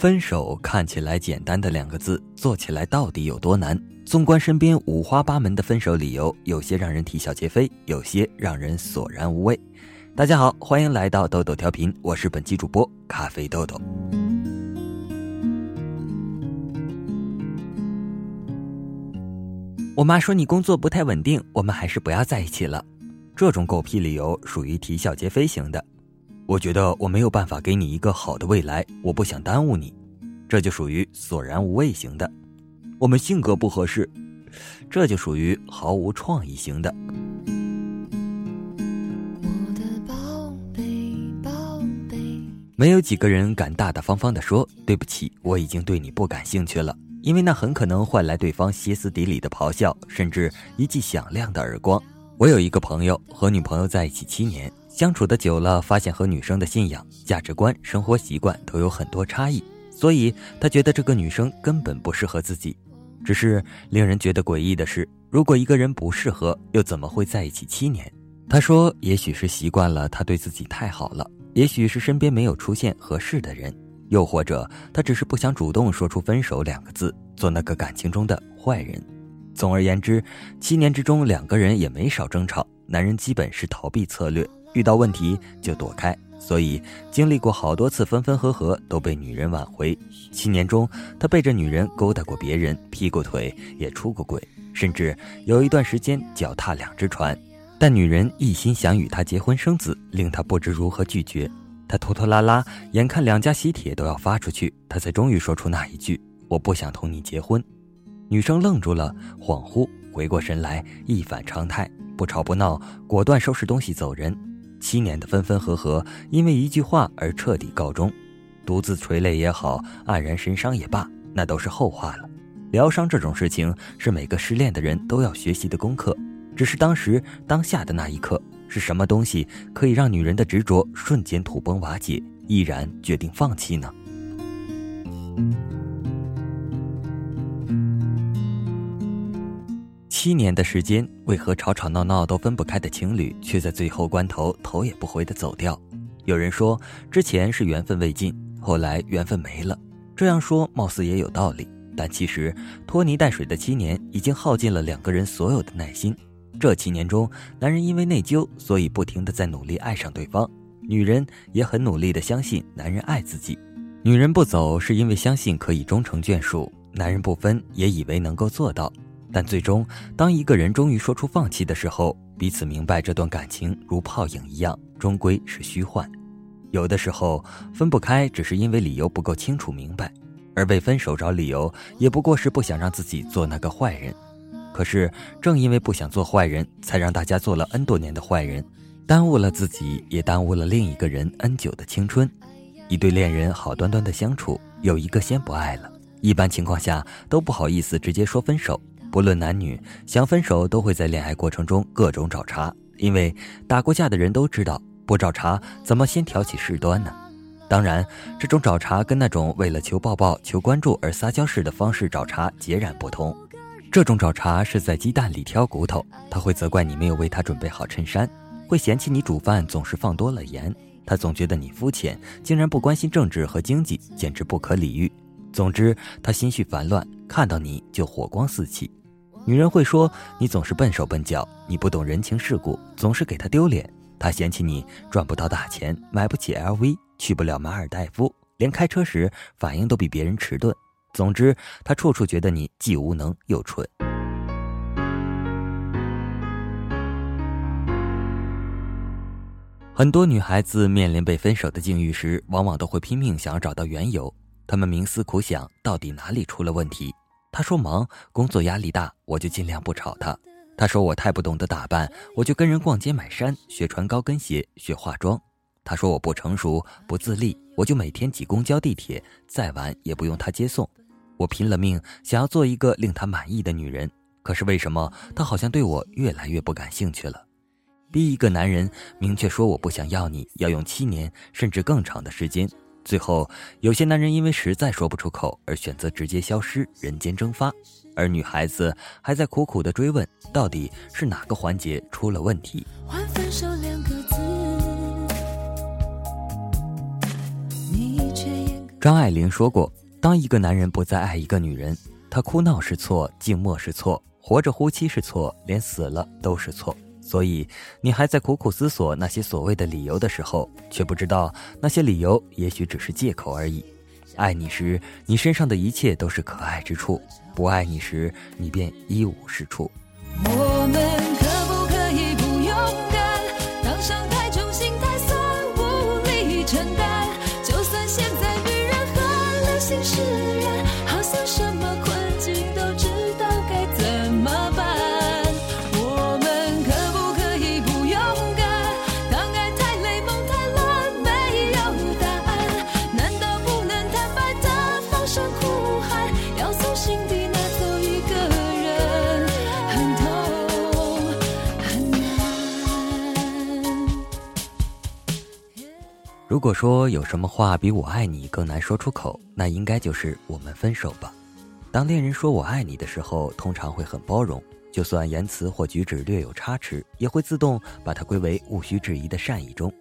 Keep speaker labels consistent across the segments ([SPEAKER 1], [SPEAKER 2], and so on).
[SPEAKER 1] 分手看起来简单的两个字，做起来到底有多难？纵观身边五花八门的分手理由，有些让人啼笑皆非，有些让人索然无味。大家好，欢迎来到豆豆调频，我是本期主播咖啡豆豆。我妈说你工作不太稳定，我们还是不要在一起了。这种狗屁理由属于啼笑皆非型的。我觉得我没有办法给你一个好的未来，我不想耽误你，这就属于索然无味型的；我们性格不合适，这就属于毫无创意型的。没有几个人敢大大方方的说对不起，我已经对你不感兴趣了，因为那很可能换来对方歇斯底里的咆哮，甚至一记响亮的耳光。我有一个朋友和女朋友在一起七年。相处的久了，发现和女生的信仰、价值观、生活习惯都有很多差异，所以他觉得这个女生根本不适合自己。只是令人觉得诡异的是，如果一个人不适合，又怎么会在一起七年？他说，也许是习惯了他对自己太好了，也许是身边没有出现合适的人，又或者他只是不想主动说出分手两个字，做那个感情中的坏人。总而言之，七年之中两个人也没少争吵，男人基本是逃避策略。遇到问题就躲开，所以经历过好多次分分合合，都被女人挽回。七年中，他背着女人勾搭过别人，劈过腿，也出过轨，甚至有一段时间脚踏两只船。但女人一心想与他结婚生子，令他不知如何拒绝。他拖拖拉拉，眼看两家喜帖都要发出去，他才终于说出那一句：“我不想同你结婚。”女生愣住了，恍惚回过神来，一反常态，不吵不闹，果断收拾东西走人。七年的分分合合，因为一句话而彻底告终。独自垂泪也好，黯然神伤也罢，那都是后话了。疗伤这种事情，是每个失恋的人都要学习的功课。只是当时当下的那一刻，是什么东西可以让女人的执着瞬间土崩瓦解，毅然决定放弃呢？七年的时间，为何吵吵闹闹都分不开的情侣，却在最后关头头也不回的走掉？有人说，之前是缘分未尽，后来缘分没了。这样说貌似也有道理，但其实拖泥带水的七年，已经耗尽了两个人所有的耐心。这七年中，男人因为内疚，所以不停的在努力爱上对方；女人也很努力的相信男人爱自己。女人不走，是因为相信可以终成眷属；男人不分，也以为能够做到。但最终，当一个人终于说出放弃的时候，彼此明白这段感情如泡影一样，终归是虚幻。有的时候分不开，只是因为理由不够清楚明白，而为分手找理由，也不过是不想让自己做那个坏人。可是正因为不想做坏人，才让大家做了 N 多年的坏人，耽误了自己，也耽误了另一个人 N 久的青春。一对恋人好端端的相处，有一个先不爱了，一般情况下都不好意思直接说分手。不论男女，想分手都会在恋爱过程中各种找茬，因为打过架的人都知道，不找茬怎么先挑起事端呢？当然，这种找茬跟那种为了求抱抱、求关注而撒娇式的方式找茬截然不同。这种找茬是在鸡蛋里挑骨头，他会责怪你没有为他准备好衬衫，会嫌弃你煮饭总是放多了盐，他总觉得你肤浅，竟然不关心政治和经济，简直不可理喻。总之，他心绪烦乱，看到你就火光四起。女人会说你总是笨手笨脚，你不懂人情世故，总是给他丢脸。他嫌弃你赚不到大钱，买不起 LV，去不了马尔代夫，连开车时反应都比别人迟钝。总之，他处处觉得你既无能又蠢。很多女孩子面临被分手的境遇时，往往都会拼命想要找到缘由。她们冥思苦想，到底哪里出了问题？他说忙，工作压力大，我就尽量不吵他。他说我太不懂得打扮，我就跟人逛街买衫，学穿高跟鞋，学化妆。他说我不成熟，不自立，我就每天挤公交地铁，再晚也不用他接送。我拼了命想要做一个令他满意的女人，可是为什么他好像对我越来越不感兴趣了？逼一个男人明确说我不想要你，要用七年甚至更长的时间。最后，有些男人因为实在说不出口而选择直接消失，人间蒸发，而女孩子还在苦苦的追问，到底是哪个环节出了问题？张爱玲说过：“当一个男人不再爱一个女人，他哭闹是错，静默是错，活着呼吸是错，连死了都是错。所以，你还在苦苦思索那些所谓的理由的时候，却不知道那些理由也许只是借口而已。爱你时，你身上的一切都是可爱之处；不爱你时，你便一无是处。”
[SPEAKER 2] 我们。
[SPEAKER 1] 如果说有什么话比我爱你更难说出口，那应该就是我们分手吧。当恋人说我爱你的时候，通常会很包容，就算言辞或举止略有差池，也会自动把它归为毋需质疑的善意中。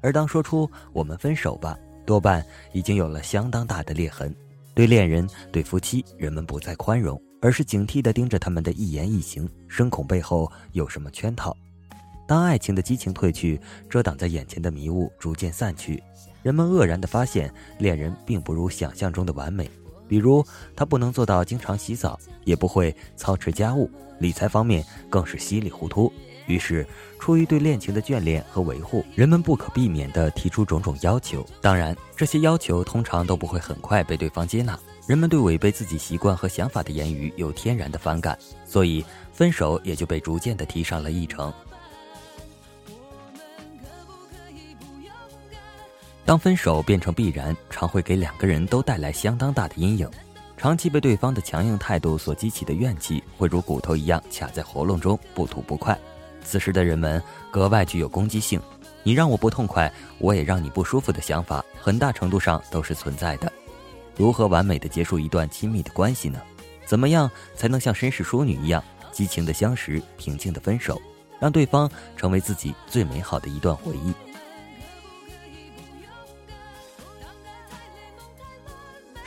[SPEAKER 1] 而当说出我们分手吧，多半已经有了相当大的裂痕。对恋人、对夫妻，人们不再宽容，而是警惕地盯着他们的一言一行，深恐背后有什么圈套。当爱情的激情褪去，遮挡在眼前的迷雾逐渐散去，人们愕然地发现，恋人并不如想象中的完美。比如，他不能做到经常洗澡，也不会操持家务，理财方面更是稀里糊涂。于是，出于对恋情的眷恋和维护，人们不可避免地提出种种要求。当然，这些要求通常都不会很快被对方接纳。人们对违背自己习惯和想法的言语有天然的反感，所以分手也就被逐渐地提上了议程。当分手变成必然，常会给两个人都带来相当大的阴影。长期被对方的强硬态度所激起的怨气，会如骨头一样卡在喉咙中，不吐不快。此时的人们格外具有攻击性，你让我不痛快，我也让你不舒服的想法，很大程度上都是存在的。如何完美的结束一段亲密的关系呢？怎么样才能像绅士淑女一样，激情的相识，平静的分手，让对方成为自己最美好的一段回忆？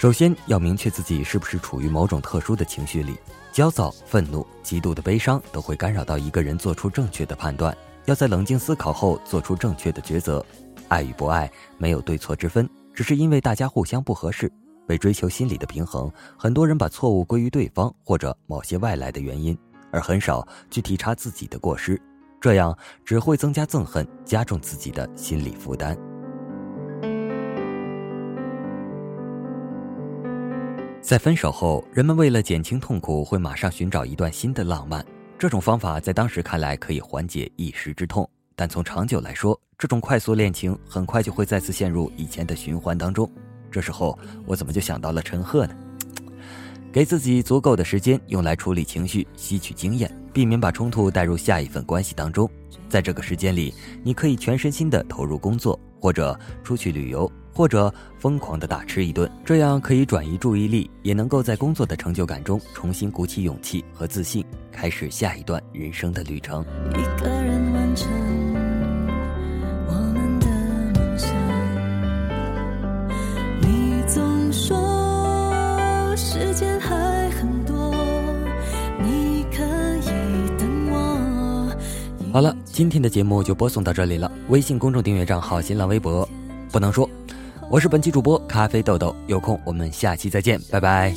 [SPEAKER 1] 首先要明确自己是不是处于某种特殊的情绪里，焦躁、愤怒、极度的悲伤都会干扰到一个人做出正确的判断。要在冷静思考后做出正确的抉择。爱与不爱没有对错之分，只是因为大家互相不合适。为追求心理的平衡，很多人把错误归于对方或者某些外来的原因，而很少去体察自己的过失，这样只会增加憎恨，加重自己的心理负担。在分手后，人们为了减轻痛苦，会马上寻找一段新的浪漫。这种方法在当时看来可以缓解一时之痛，但从长久来说，这种快速恋情很快就会再次陷入以前的循环当中。这时候，我怎么就想到了陈赫呢？给自己足够的时间用来处理情绪、吸取经验，避免把冲突带入下一份关系当中。在这个时间里，你可以全身心的投入工作，或者出去旅游。或者疯狂的大吃一顿，这样可以转移注意力，也能够在工作的成就感中重新鼓起勇气和自信，开始下一段人生的旅程。一个人完成。好了，今天的节目就播送到这里了。微信公众订阅账号，新浪微博，不能说。我是本期主播咖啡豆豆，有空我们下期再见，拜拜。